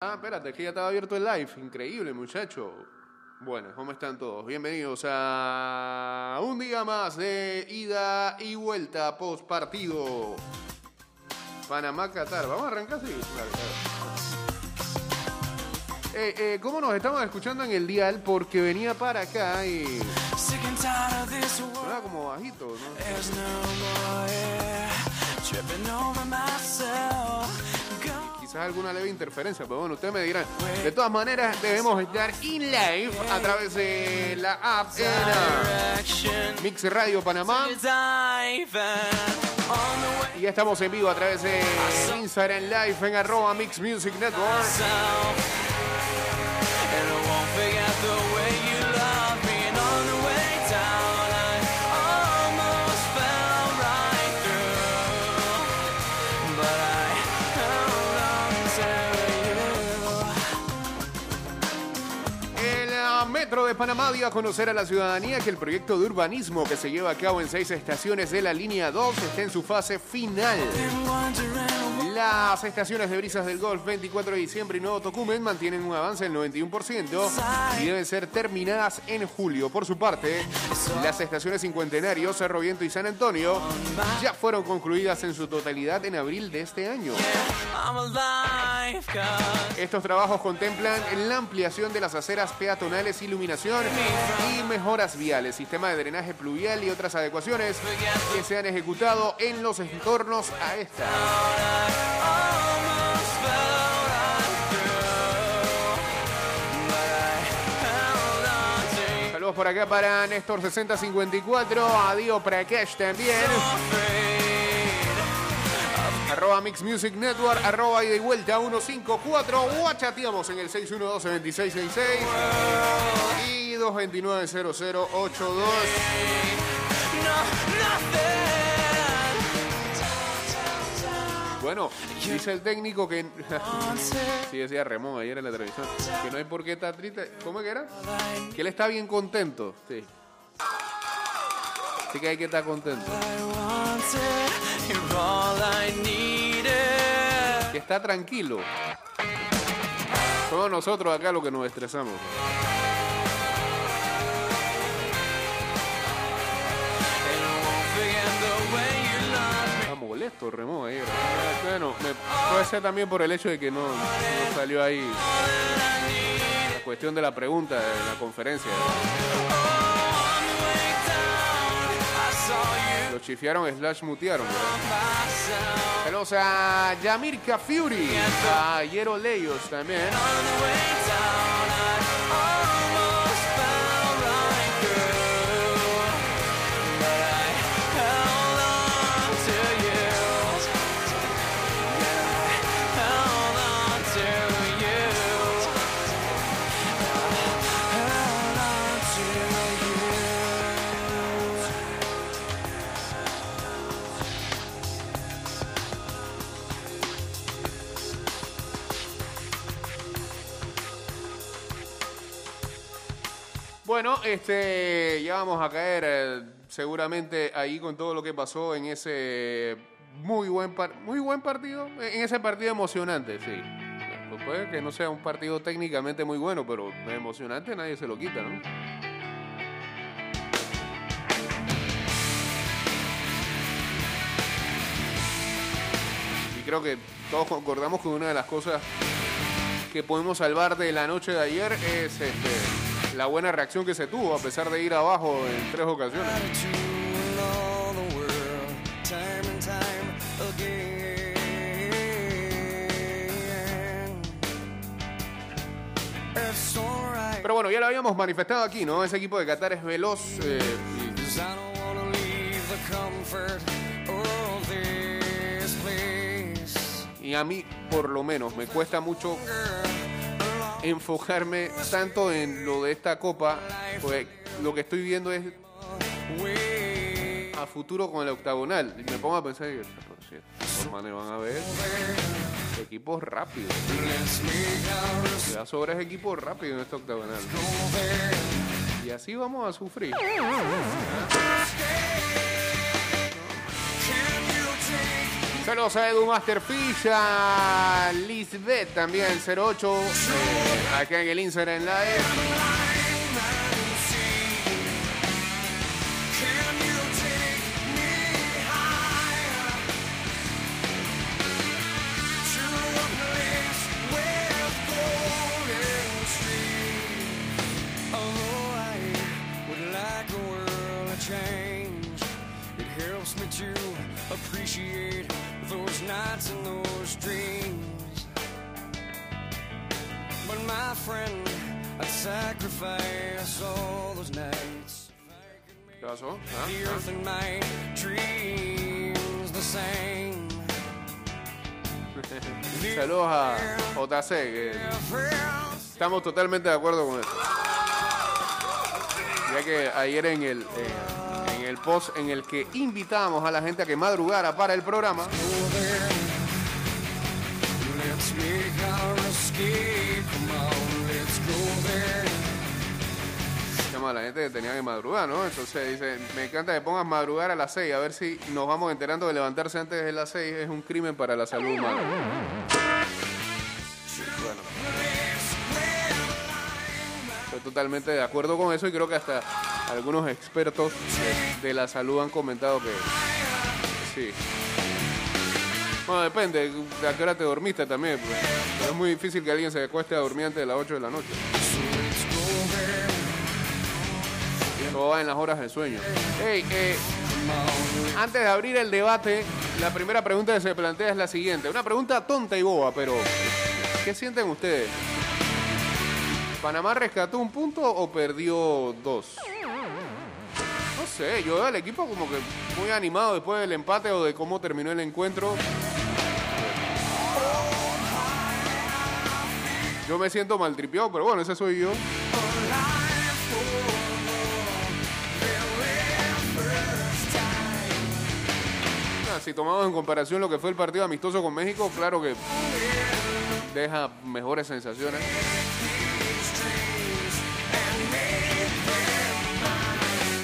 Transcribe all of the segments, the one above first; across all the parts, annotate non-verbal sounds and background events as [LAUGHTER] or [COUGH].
Ah, espérate, que ya estaba abierto el live. Increíble, muchacho. Bueno, ¿cómo están todos? Bienvenidos a un día más de ida y vuelta post partido. Panamá-Qatar. ¿Vamos a arrancar? Sí. Claro, claro. Eh, eh, ¿Cómo nos estamos escuchando en el dial? Porque venía para acá y... Suena como bajito, ¿no? Quizás alguna leve interferencia, pero bueno, ustedes me dirán. De todas maneras, debemos estar in live a través de la app Direction. Mix Radio Panamá. Y ya estamos en vivo a través de Instagram Live en arroba Mix Music Network. De Panamá dio a conocer a la ciudadanía que el proyecto de urbanismo que se lleva a cabo en seis estaciones de la línea 2 está en su fase final. Las estaciones de Brisas del Golf 24 de diciembre y Nuevo Tocumen mantienen un avance del 91% y deben ser terminadas en julio. Por su parte, las estaciones Cincuentenario, Cerro Viento y San Antonio ya fueron concluidas en su totalidad en abril de este año. Estos trabajos contemplan la ampliación de las aceras peatonales, y mejoras viales, sistema de drenaje pluvial y otras adecuaciones que se han ejecutado en los entornos a esta. Saludos por acá para Néstor 6054, a Dio Prakash también. Arroba Mix Music Network, arroba y vuelta 154. Guachateamos en el 612-2666 y 229-0082. no, nothing. Bueno, dice el técnico que. [LAUGHS] Sí, decía Ramón ayer en la televisión. Que no hay por qué estar triste. ¿Cómo que era? Que él está bien contento. Sí. Así que hay que estar contento. Que está tranquilo. Somos nosotros acá los que nos estresamos. Está molesto Remo ayer. Bueno, me- puede ser también por el hecho de que no, no salió ahí la cuestión de la pregunta en la conferencia. Lo chifiaron slash mutearon. Saludos a Yamirka Fury, a Yero Leyos también. Bueno, este, ya vamos a caer eh, seguramente ahí con todo lo que pasó en ese muy buen, par- muy buen partido, en ese partido emocionante, sí. Pues puede que no sea un partido técnicamente muy bueno, pero emocionante nadie se lo quita, ¿no? Y creo que todos concordamos que una de las cosas que podemos salvar de la noche de ayer es este, la buena reacción que se tuvo a pesar de ir abajo en tres ocasiones. Pero bueno, ya lo habíamos manifestado aquí, ¿no? Ese equipo de Qatar es veloz eh, y a mí, por lo menos, me cuesta mucho enfocarme tanto en lo de esta copa, pues lo que estoy viendo es a futuro con el octagonal. Y me pongo a pensar, de todas maneras van a ver equipos rápidos. Ya sobra equipos rápidos en este octagonal. Y así vamos a sufrir. Saludos a Edu Masterfish, a Lisbeth también, 08, eh, acá en el Instagram Live. Estamos totalmente de acuerdo con eso. Ya que ayer en el, eh, en el post en el que invitábamos a la gente a que madrugara para el programa, a la gente que tenía que madrugar, ¿no? Entonces dice, me encanta que pongas madrugar a las 6, a ver si nos vamos enterando que levantarse antes de las 6 es un crimen para la salud humana. Totalmente de acuerdo con eso y creo que hasta algunos expertos de, la salud han comentado que sí. Bueno, depende de a qué hora te dormiste también. pues. Es muy difícil que alguien se acueste a dormir antes de las 8 de la noche. Todo va en las horas de sueño. Hey, eh, antes de abrir el debate, la primera pregunta que se plantea es la siguiente. Una pregunta tonta y boba, pero ¿qué sienten ustedes? ¿Panamá rescató un punto o perdió dos? No sé, yo veo al equipo como que muy animado después del empate o de cómo terminó el encuentro. Yo me siento maltripeado, pero bueno, ese soy yo. Ah, Si tomamos en comparación lo que fue el partido amistoso con México, claro que deja mejores sensaciones.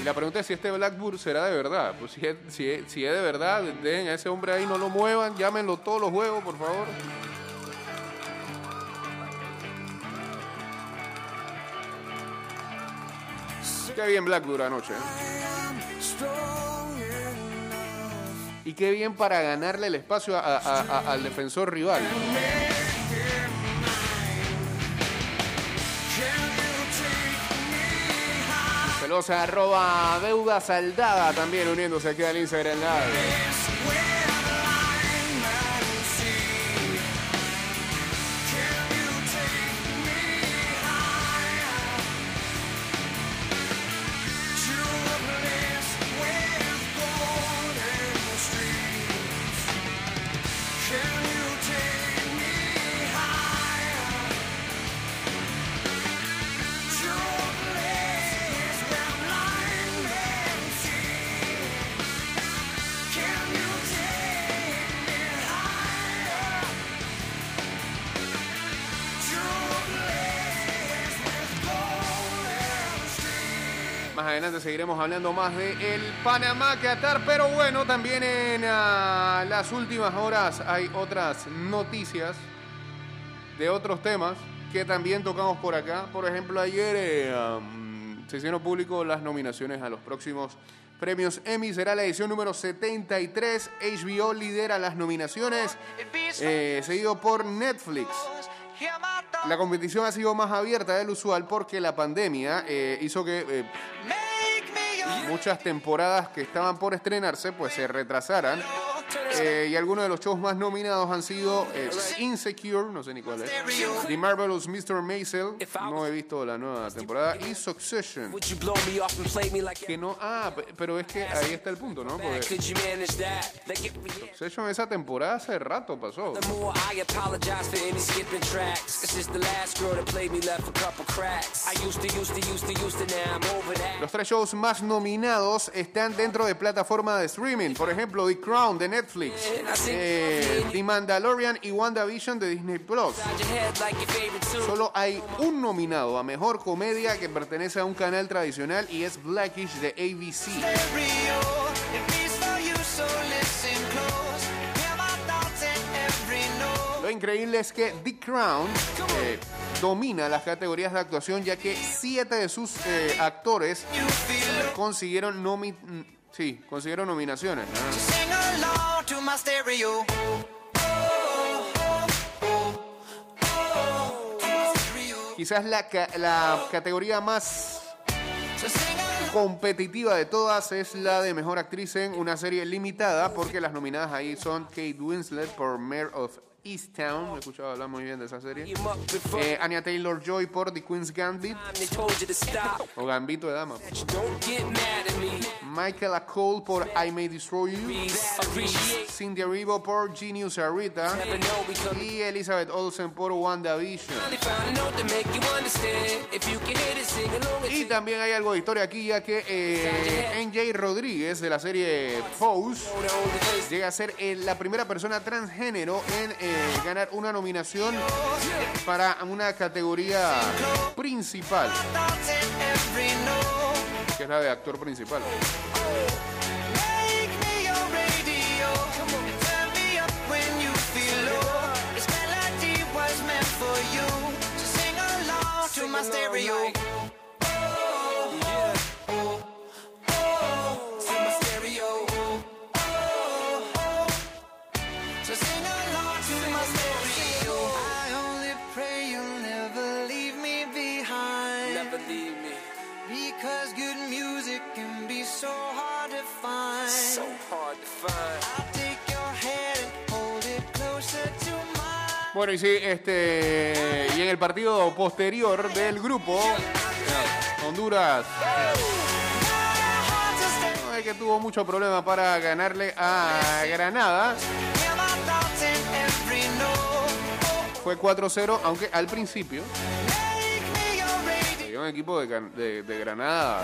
La pregunta es si este Blackburn será de verdad. Pues si es, si es- de verdad, dejen a ese hombre ahí, no lo muevan, llámenlo todos los juegos, por favor. Qué bien Blackburn anoche. ¿eh? Y qué bien para ganarle el espacio al defensor rival. Celosa arroba deuda saldada también uniéndose aquí al Instagram Live. Adelante seguiremos hablando más de el Panamá Qatar, pero bueno, también en ah, las últimas horas hay otras noticias de otros temas que también tocamos por acá. Por ejemplo, ayer eh, se hicieron públicos las nominaciones a los próximos premios Emmy. Será la edición número 73. HBO lidera las nominaciones, eh, seguido por Netflix. La competición ha sido más abierta del usual porque la pandemia eh, hizo que muchas temporadas que estaban por estrenarse pues se retrasaran. Eh, y algunos de los shows más nominados han sido eh, Insecure, no sé ni cuál es, The Marvelous Mr. Maisel, no he visto la nueva temporada, y Succession. Que no, ah, pe- pero es que ahí está el punto, ¿no? Porque Succession esa temporada hace rato pasó. Los tres shows más nominados están dentro de plataforma de streaming. Por ejemplo, The Crown de Netflix, eh, The Mandalorian y WandaVision de Disney Plus. Solo hay un nominado a mejor comedia que pertenece a un canal tradicional y es Blackish de ABC. Lo increíble es que The Crown eh, domina las categorías de actuación ya que siete de sus eh, actores consiguieron nomi mm, sí, consiguieron nominaciones. Quizás la, ca- la categoría más competitiva de todas es la de mejor actriz en una serie limitada, porque las nominadas ahí son Kate Winslet por Mayor of Easttown, me he escuchado hablar muy bien de esa serie, eh, Anya Taylor Joy por The Queen's Gambit. O Gambito de Dama. Michael Cole por I May Destroy You. Cindy Erivo por Genius Arita y Elizabeth Olsen por WandaVision. A Y también hay algo de historia aquí, ya que eh, NJ Rodríguez de la serie Pose llega a ser eh, la primera persona transgénero en eh, ganar una nominación para una categoría principal, que es la de actor principal. Me. Because good music can be so hard to find. So hard to find. I'll take your hand and hold it closer to mine. Bueno, y sí, este. Y en el partido posterior del grupo, Honduras. No es que tuvo mucho problema para ganarle a Granada. Fue 4-0, aunque al principio un equipo de, Gan- de- de Granada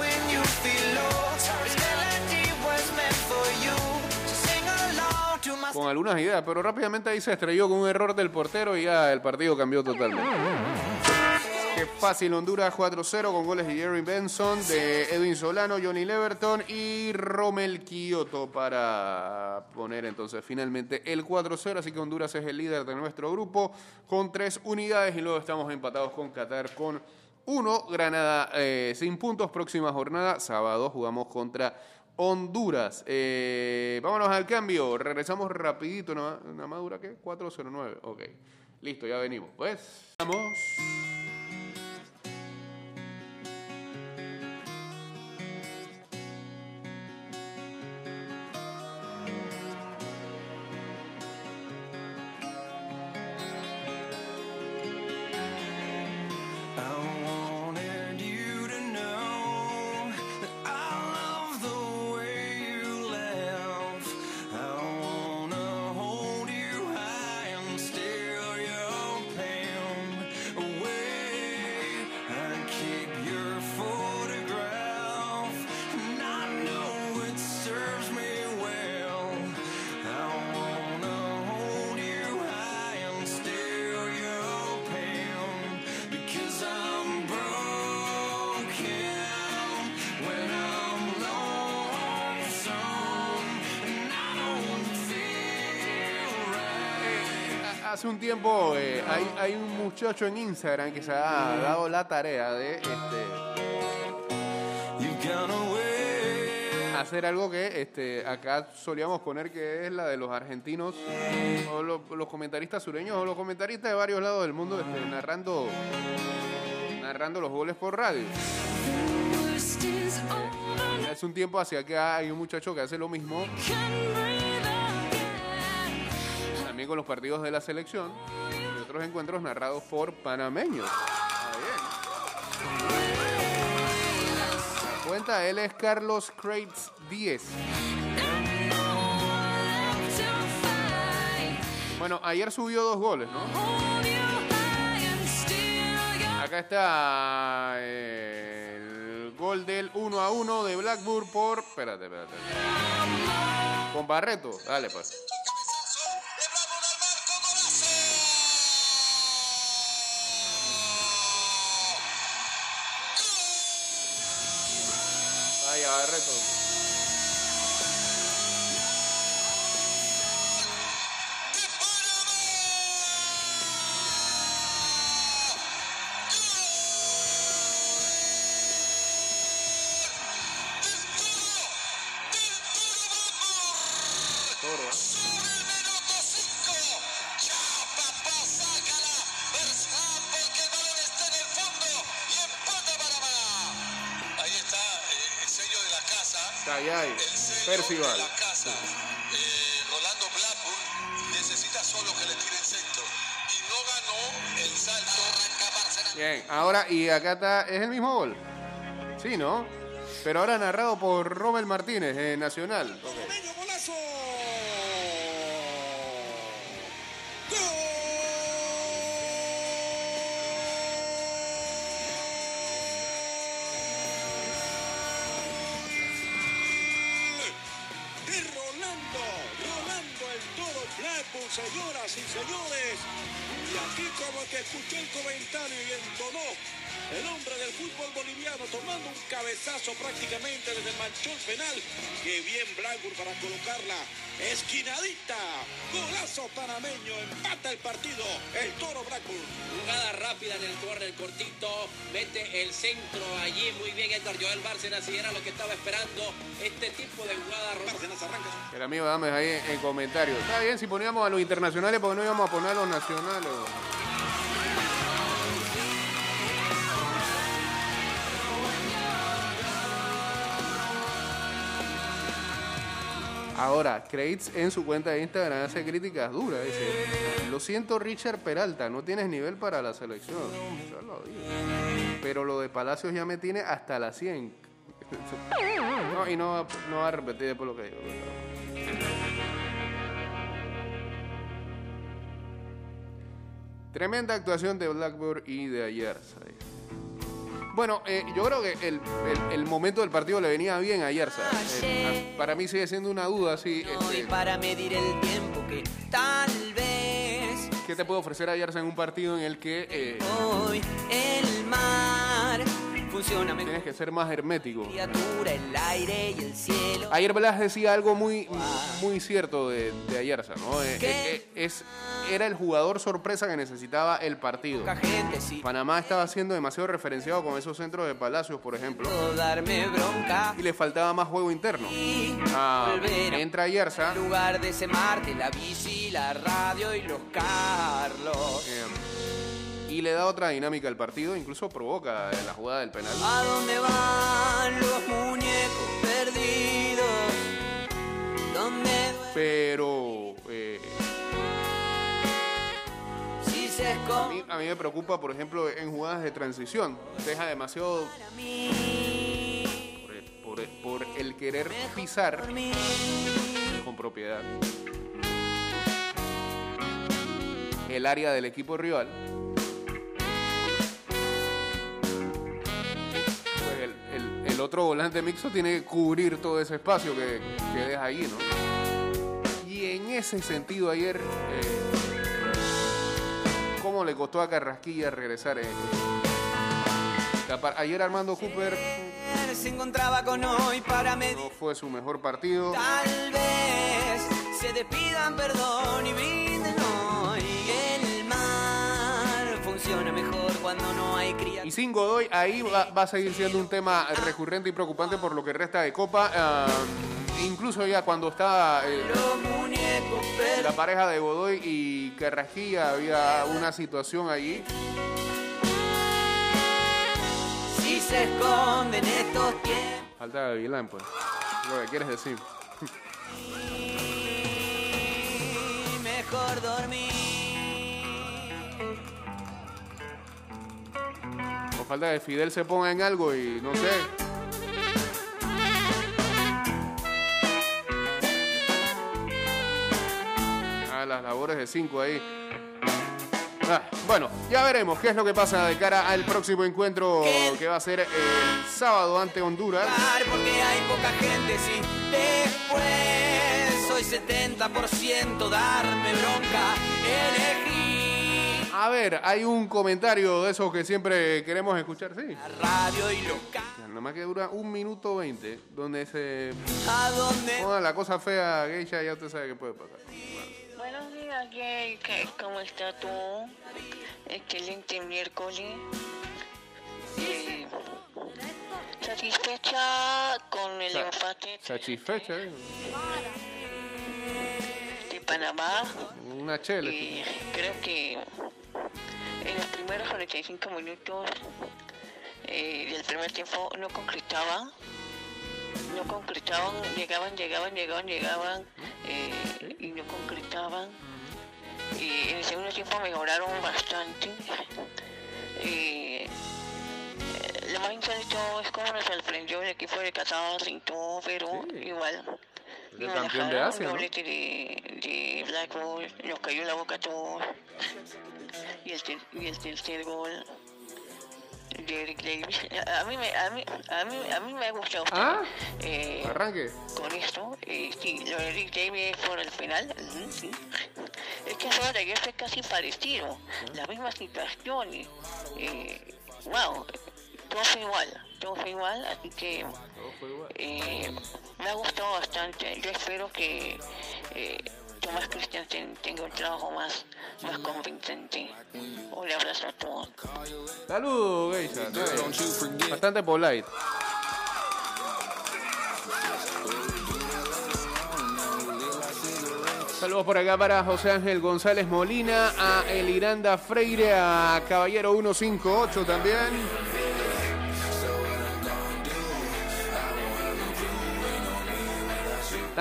con algunas ideas, pero rápidamente ahí se estrelló con un error del portero y ya el partido cambió totalmente. Qué fácil, Honduras 4-0 con goles de Jerry Benson, de Edwin Solano, Johnny Leverton y Romel Kioto para poner entonces finalmente el 4-0. Así que Honduras es el líder de nuestro grupo con tres unidades y luego estamos empatados con Qatar con uno. Granada eh, sin puntos, próxima jornada, sábado jugamos contra Honduras. Eh, vámonos al cambio, regresamos rapidito, nada más, nada más dura que 4-0-9, ok. Listo, ya venimos. Pues, vamos. Hace un tiempo eh, hay, hay un muchacho en Instagram que se ha dado la tarea de este, hacer algo que este, acá solíamos poner que es la de los argentinos o lo- los comentaristas sureños o los comentaristas de varios lados del mundo este, narrando, narrando los goles por radio. Hace un tiempo hacia acá hay un muchacho que hace lo mismo con los partidos de la selección y otros encuentros narrados por panameños. Cuenta él es Carlos Crates 10. Bueno, ayer subió dos goles, ¿no? Acá está eh, el gol del 1 a 1 de Blackburn por. Espérate, espérate. Con Barreto. Dale, pues. Vaya, Barreto. Callay, Percival. La casa. Rolando Blackburn necesita solo que le tiren centro. Y no ganó el salto. Bien, ahora, y acá está, es el mismo gol. Sí, ¿no? Pero ahora narrado por Robert Martínez, eh, Nacional. Colocarla. Esquinadita. Golazo panameño. Empata el partido. El toro Blackburn. Jugada rápida en el córner cortito, mete el centro allí muy bien Héctor Joel Bárcenas y era lo que estaba esperando este tipo de jugada. Bárcenas arranca su El amigo Dames ahí en comentarios. Está bien si poníamos a los internacionales porque no íbamos a poner a los nacionales. Ahora, Crates en su cuenta de Instagram hace críticas duras. Dice, lo siento Richard Peralta, no tienes nivel para la selección. Pero lo de Palacios ya me tiene hasta la 100. [LAUGHS] No, y no, no va a repetir después lo que digo. Tremenda actuación de Blackburn y de ayer. ¿sabes? Bueno, eh, yo creo que el, el- el momento del partido le venía bien ayer. ¿sabes? Eh, a- para mí sigue siendo una duda. Sí, este, para medir el tiempo que tal vez ¿Qué te puede ofrecer Ayarza en un partido en el que eh, hoy el mar funciona mejor. tienes que ser más hermético? Criatura, el aire y el cielo. Ayer Blas decía algo muy, muy cierto de, de Ayarza, ¿no? Eh, ¿Qué? eh, es, era el jugador sorpresa que necesitaba el partido. Poca gente sí Panamá estaba siendo demasiado referenciado con esos centros de Palacios, por ejemplo, puedo darme bronca. y le faltaba más juego interno. Ah, entra Ayarza, en lugar de ese Marte, la bici, la radio y los Carlos. eh, y le da otra dinámica al partido, incluso provoca la jugada del penal. ¿A dónde van los muñecos perdidos? ¿Dónde Pero eh, a, mí, a mí me preocupa, por ejemplo, en jugadas de transición. Deja demasiado por el, por el- querer pisar con propiedad el área del equipo rival. El, otro volante mixto tiene que cubrir todo ese espacio que, que deja ahí, ¿no? Y en ese sentido ayer, eh, ¿cómo le costó a Carrasquilla regresar? eh? Ayer Armando Cooper Se encontraba con hoy para medir. no fue su mejor partido. Tal vez se despidan perdón y brinden cuando no hay cría. Y sin Godoy, ahí va, va a seguir siendo un tema recurrente y preocupante por lo que resta de Copa. Ah, incluso ya cuando estaba eh, la pareja de Godoy y Carrasquilla, había una situación allí. Si se esconden estos tiempos. Falta de Gavilán, pues. Lo que quieres decir. Falta que Fidel se ponga en algo y no sé. Ah, las labores de cinco ahí. Ah, bueno, ya veremos qué es lo que pasa de cara al próximo encuentro que va a ser el sábado ante Honduras. Porque hay poca gente, sí. Después soy 70% darme bronca. Elegí A ver, hay un comentario de esos que siempre queremos escuchar, sí. la radio y los ca- Nada más que dura un minuto veinte, donde se ¿A dónde? ponga la cosa fea, geisha, ya usted sabe qué puede pasar. Buenos días. ¿Qué- ¿Cómo estás tú? Excelente miércoles. Eh, satisfecha con el Sa- empate Satisfecha, ¿eh? de Panamá. Una chela. Y creo que en los primeros 45 minutos eh, del primer tiempo no concretaba. no concretaban, llegaban, llegaban, llegaban, llegaban eh, y no concretaban. Y en el segundo tiempo mejoraron bastante. Eh, lo más insólito es cómo nos sorprendió el equipo de Qatar pero Sí. igual. El nos campeón de dejaron Asia, un ¿no? de, de Black Bull, nos cayó la boca a todos. [LAUGHS] Y el, ter- y el tercer gol de Eric Davis. A mí me, a mí, a mí, a mí me ha gustado. Ah. Eh, Arranque. con esto, eh, sí, lo de Rick Davis por el ujú, sí. Es que de ayer fue casi parecido, las mismas situaciones. Eh, wow, todo fue igual, todo fue igual, así que eh, me ha gustado bastante. Yo espero que eh, Tomás Christiansen tenga un trabajo más, más convincente. Un abrazo a todos. Saludos. Bastante polite. Saludos por acá para José Ángel González Molina, a Eliranda Freire, a Caballero 158 también.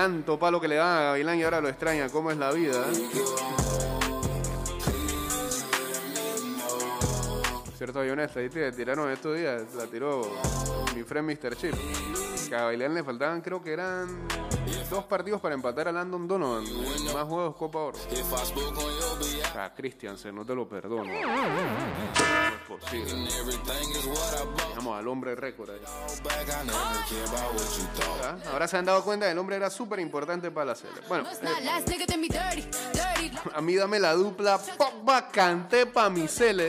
Tanto palo que le dan a Gavilán y ahora lo extraña, cómo es la vida. Cierto, hay una estadística que tiraron estos días, la tiró mi friend Mr. Chip. Que a Bailén le faltaban, creo que eran dos partidos para empatar a Landon Donovan. Más juegos Copa Oro. O sea, Christiansen, no te lo perdono. No es posible. Vamos al hombre récord ahí. ¿Ah? Ahora se han dado cuenta que el hombre era súper importante para la serie. Bueno, eh, a mí dame la dupla Pogba Canté pa' mi cele.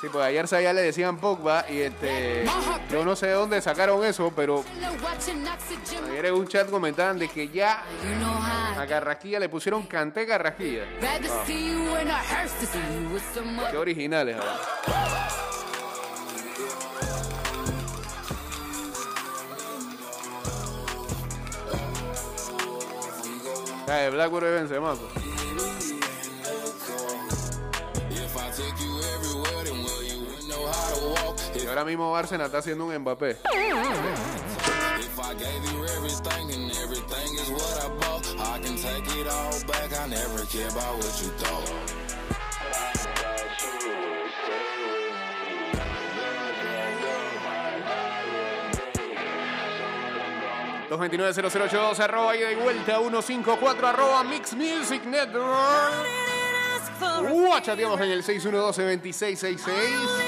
Sí, pues ayer ya le decían Pogba y este yo no sé de dónde sacaron eso, pero ayer en un chat comentaban de que ya a Garrasquilla le pusieron Canté Garrasquilla. Qué originales ahora. Ah, Blackburn de Benzema. pues. Ahora mismo Bárcena está haciendo un Mbappé. If I gave you everything and everything is what I bought, I can take it all back. I never care about what you thought. 229-0082 arroba ida y vuelta 154 arroba Mix Music Network. Guachateamos en el 612-2666.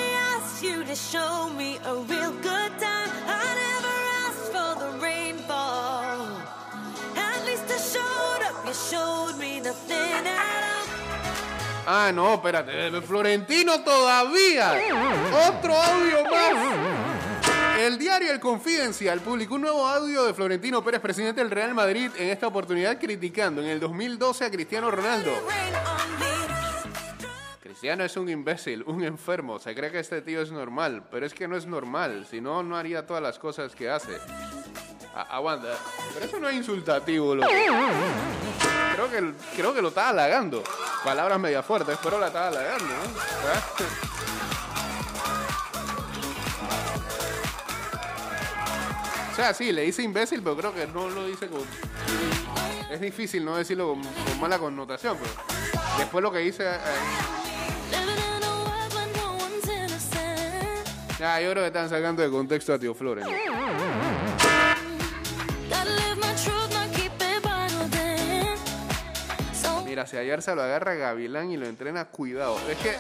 Asked you to show me a real good time. I never asked for the rainfall. At least I showed up. You showed me nothing at all. Ah, no, espérate. Florentino todavía. Otro audio más. El diario El Confidencial publicó un nuevo audio de Florentino Pérez, presidente del Real Madrid, en esta oportunidad criticando en el 2012 a Cristiano Ronaldo. Cristiano es un imbécil, un enfermo. Se cree que este tío es normal, pero es que no es normal. Si no, no haría todas las cosas que hace. Aguanta. Pero eso no es insultativo, loco. Creo que, creo que lo estaba halagando. Palabras media fuertes, pero la estaba halagando. O sea, sí, le dice imbécil, pero creo que no lo dice con... Es difícil no decirlo con, con mala connotación, pero... Después lo que dice... eh, Ya, yo creo que están sacando de contexto a Tío Flores. Mira, si ayer se lo agarra Gavilán y lo entrena, cuidado. Es que me.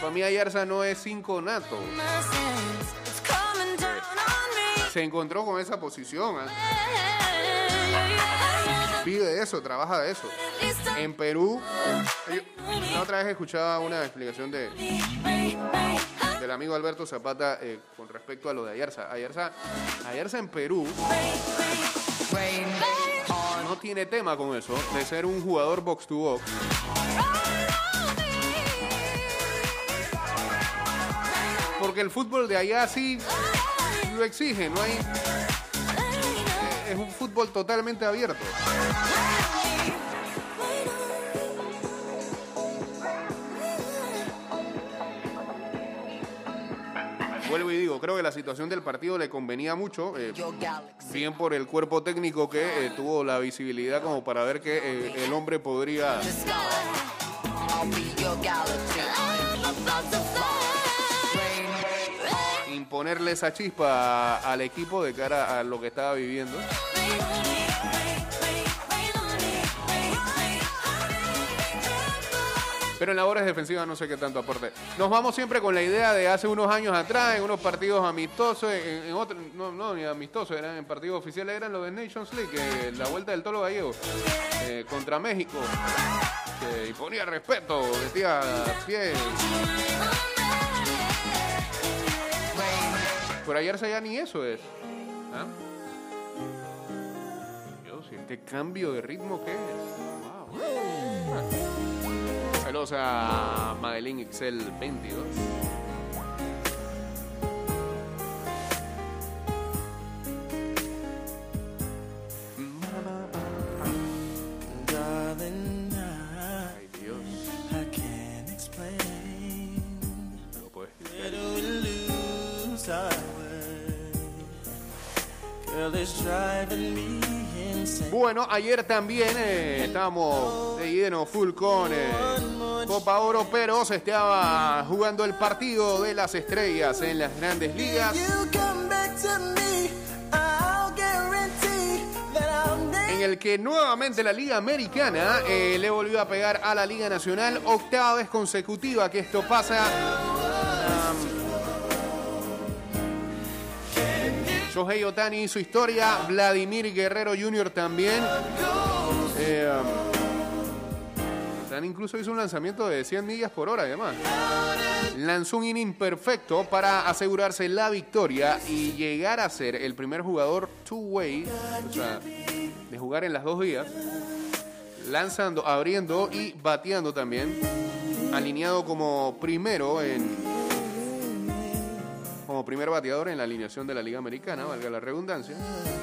para mí Ayarza no es cinco nato. Se encontró con esa posición. ¿ah? Yeah, Pide eso, trabaja de eso. En Perú, yo- otra vez escuchaba una explicación de, del amigo Alberto Zapata eh, con respecto a lo de Ayarza. Ayarza, Ayarza en Perú no tiene tema con eso, de ser un jugador box to box. Porque el fútbol de allá sí lo exige, no hay fútbol totalmente abierto. Vuelvo y digo, creo que la situación del partido le convenía mucho, eh, bien por el cuerpo técnico que eh, tuvo la visibilidad como para ver que eh, el hombre podría... imponerle esa chispa al equipo de cara a lo que estaba viviendo. Pero en labores defensivas no sé qué tanto aporte. Nos vamos siempre con la idea de hace unos años atrás, en unos partidos amistosos, en, en no, no, ni amistosos, eran en partidos oficiales, eran los de Nations League, que la vuelta del Tolo Gallego eh, contra México. y ponía respeto, decía pie. Por ayer ya ni eso es. ¿Ah? Dios, ¿y este cambio de ritmo qué es? Wow. Saludos a Madeline Excel 22. Darling, I, Ay, Dios. I can't explain. No lo puedes Where explicar. do we lose our way? Girl, it's driving me. Bueno, ayer también eh, estábamos de lleno full con eh, Copa Oro, pero se estaba jugando el partido de las estrellas en las grandes ligas. En el que nuevamente la Liga Americana eh, le volvió a pegar a la Liga Nacional, octava vez consecutiva que esto pasa. Shohei Otani hizo historia, Vladimir Guerrero Jr. también. Eh, incluso hizo un lanzamiento de 100 millas por hora, además. Lanzó un inning perfecto para asegurarse la victoria y llegar a ser el primer jugador two-way, de jugar en las dos vías, lanzando, abriendo y bateando también, alineado como primero en como primer bateador en la alineación de la Liga Americana, valga la redundancia.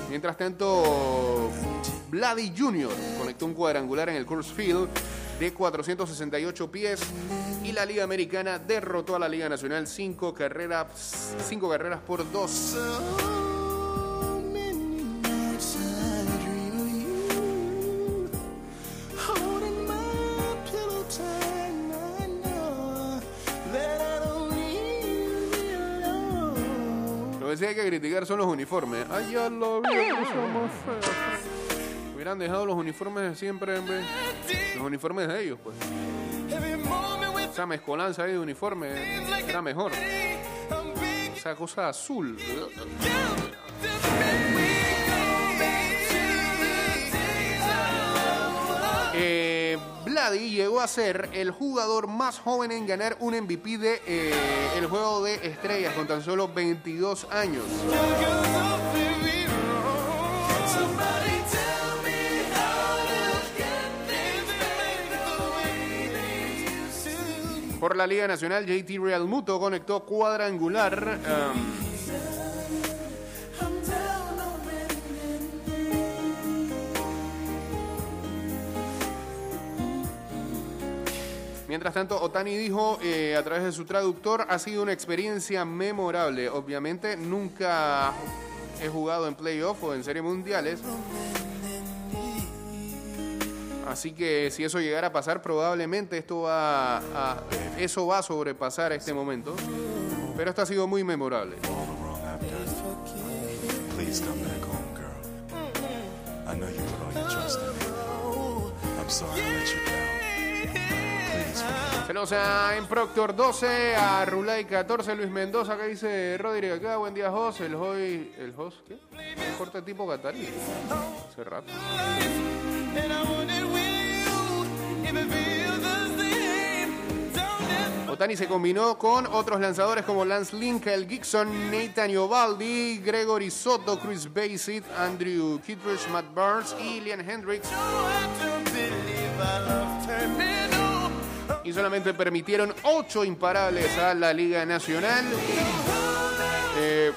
Mientras tanto, Vladi Jr. conectó un cuadrangular en el Coors Field de 468 pies y la Liga Americana derrotó a la Liga Nacional 5 carreras, cinco carreras por 2. Que criticar son los uniformes. Ay. Hubieran dejado los uniformes de siempre en. Los uniformes de ellos, pues. Esa mezcolanza ahí de uniforme era mejor. Esa cosa azul. Vladi llegó a ser el jugador más joven en ganar un MVP de eh, el juego de estrellas con tan solo 22 años. Por la Liga Nacional, JT Real Muto conectó cuadrangular. um, Mientras tanto, Otani dijo eh, a través de su traductor, ha sido una experiencia memorable. Obviamente, nunca he jugado en playoff o en series mundiales. Así que si eso llegara a pasar, probablemente esto va a, eso va a sobrepasar este momento. Pero esto ha sido muy memorable. all the Saludos a en Proctor 12, a Rulay 14, Luis Mendoza, acá dice Rodríguez acá, buen día Jos, el hoy, el Jos, ¿qué? Un corte tipo catarí. Hace rato. Otani se combinó con otros lanzadores como Lance Kyle Gibson, Nathan Iovaldi, Gregory Soto, Chris Basit, Andrew Kittredge, Matt Barnes y Liam Hendricks. Y solamente permitieron ocho imparables a la Liga Nacional. Eh,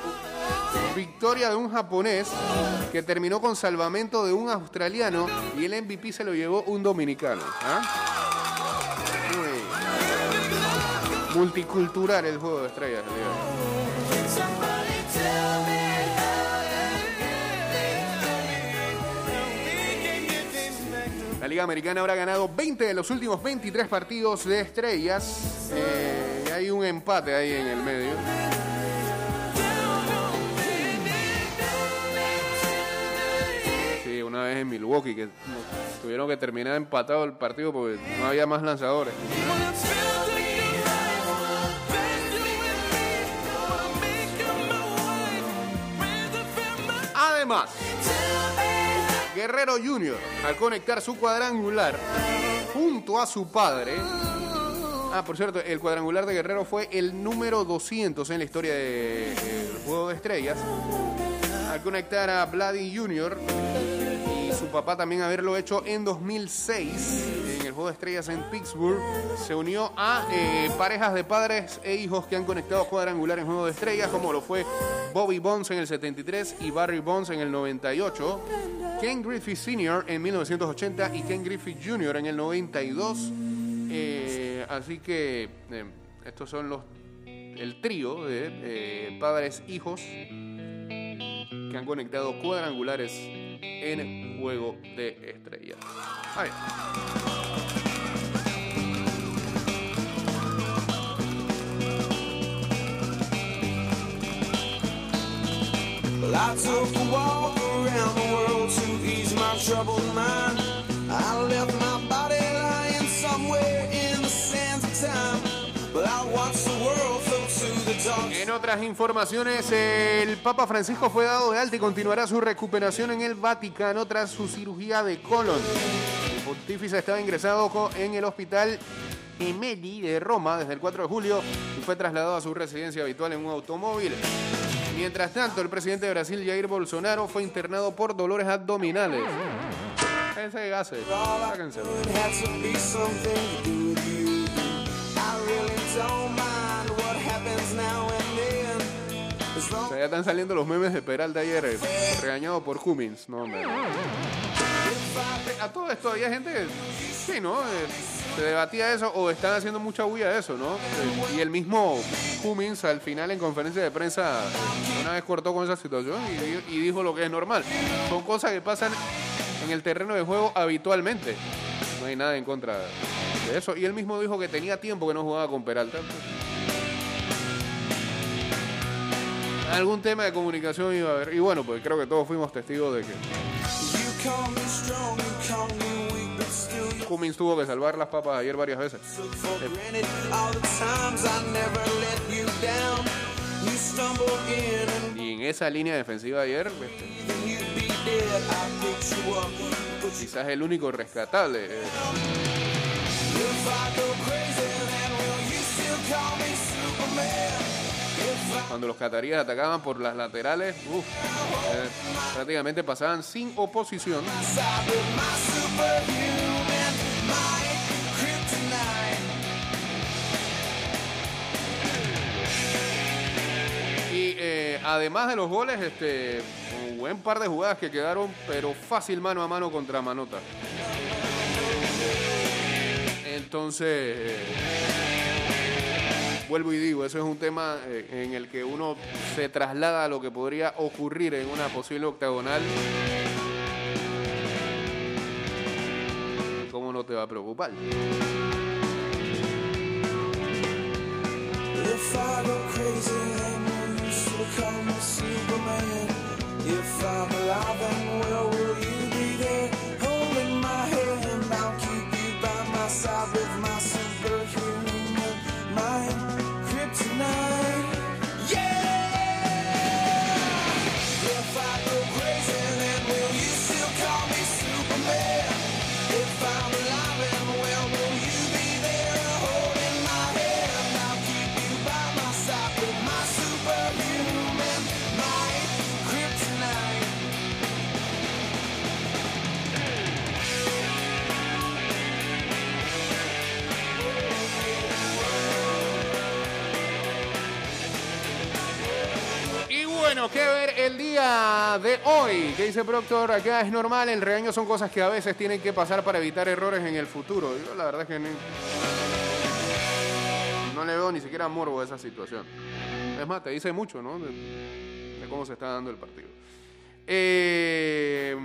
victoria de un japonés que terminó con salvamento de un australiano y el MVP se lo llevó un dominicano. Muy multicultural el juego de estrellas. el La Liga Americana habrá ganado 20 de los últimos 23 partidos de estrellas. Eh, hay un empate ahí en el medio. Sí, una vez en Milwaukee que tuvieron que terminar empatado el partido porque no había más lanzadores. Además, Guerrero Jr., al conectar su cuadrangular junto a su padre. Ah, por cierto, el cuadrangular de Guerrero fue el número 200 en la historia del Juego de Estrellas. Al conectar a Vladdy Jr. y su papá también haberlo hecho en 2006 en el Juego de Estrellas en Pittsburgh, se unió a eh, parejas de padres e hijos que han conectado cuadrangular en Juego de Estrellas, como lo fue Bobby Bonds en el 73 y Barry Bonds en el 98. Ken Griffey Sr. en 1980 y Ken Griffey Jr. en el 92. Eh, así que eh, estos son los el trío de eh, padres hijos que han conectado cuadrangulares en juego de estrellas. Well, I around the world to ease my troubled mind. I left my body lying somewhere in the sands. En otras informaciones, el Papa Francisco fue dado de alta y continuará su recuperación en el Vaticano tras su cirugía de colon. El pontífice estaba ingresado en el hospital Gemelli de Roma desde el 4 de julio y fue trasladado a su residencia habitual en un automóvil. Mientras tanto, el presidente de Brasil, Jair Bolsonaro, fue internado por dolores abdominales. Ese gases, O sea, ya están saliendo los memes de Peralta ayer, eh, regañado por Cummins. No, hombre. A todo esto había gente que, sí, ¿no? Eh, se debatía eso o están haciendo mucha bulla de eso, ¿no? Eh, y el mismo Cummins al final en conferencia de prensa una vez cortó con esa situación y, y dijo lo que es normal. Son cosas que pasan en el terreno de juego habitualmente. No hay nada en contra de eso. Y él mismo dijo que tenía tiempo que no jugaba con Peralta. Algún tema de comunicación iba a haber. Y bueno, pues creo que todos fuimos testigos de que Cummins tuvo que salvar las papas ayer varias veces. and Y en esa línea defensiva ayer, este, quizás el único rescatable. eh, Cuando los cataríes atacaban por las laterales, uf, eh, prácticamente pasaban sin oposición. Y eh, además de los goles, este, un buen par de jugadas que quedaron, pero fácil mano a mano contra Manota. Entonces, eh, vuelvo y digo, eso es un tema eh, en el que uno se traslada a lo que podría ocurrir en una posible octagonal. ¿Cómo no te va a preocupar? If I go crazy, then de hoy? ¿Qué dice Proctor? Acá es normal, el regaño son cosas que a veces tienen que pasar para evitar errores en el futuro. Yo la verdad es que ni- no le veo ni siquiera morbo a esa situación. Es más, te dice mucho, ¿no? De, de cómo se está dando el partido. Eh,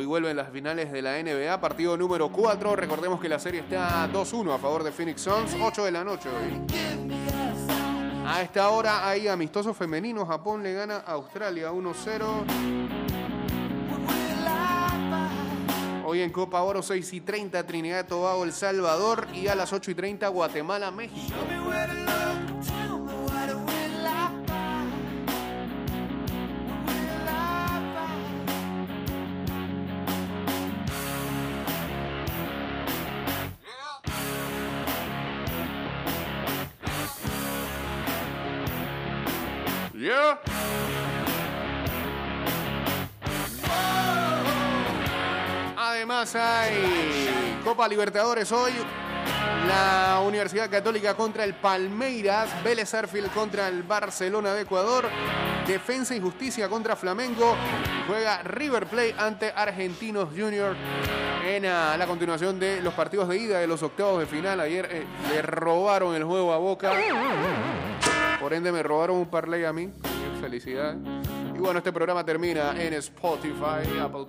Hoy vuelven las finales de la NBA, partido número 4. Recordemos que la serie está 2-1 a favor de Phoenix Suns, 8 de la noche hoy. A esta hora hay amistosos femeninos. Japón le gana a Australia 1-0. Hoy en Copa Oro 6 y 30 Trinidad Tobago El Salvador y a las 8 y 30 Guatemala México. Copa Libertadores hoy. La Universidad Católica contra el Palmeiras, Vélez Arfield contra el Barcelona de Ecuador, Defensa y Justicia contra Flamengo, juega River Plate ante Argentinos Junior en ah, la continuación de los partidos de ida de los octavos de final. Ayer eh, le robaron el juego a Boca, por ende me robaron un parlay a mí. Felicidades. Y bueno, este programa termina en Spotify, Apple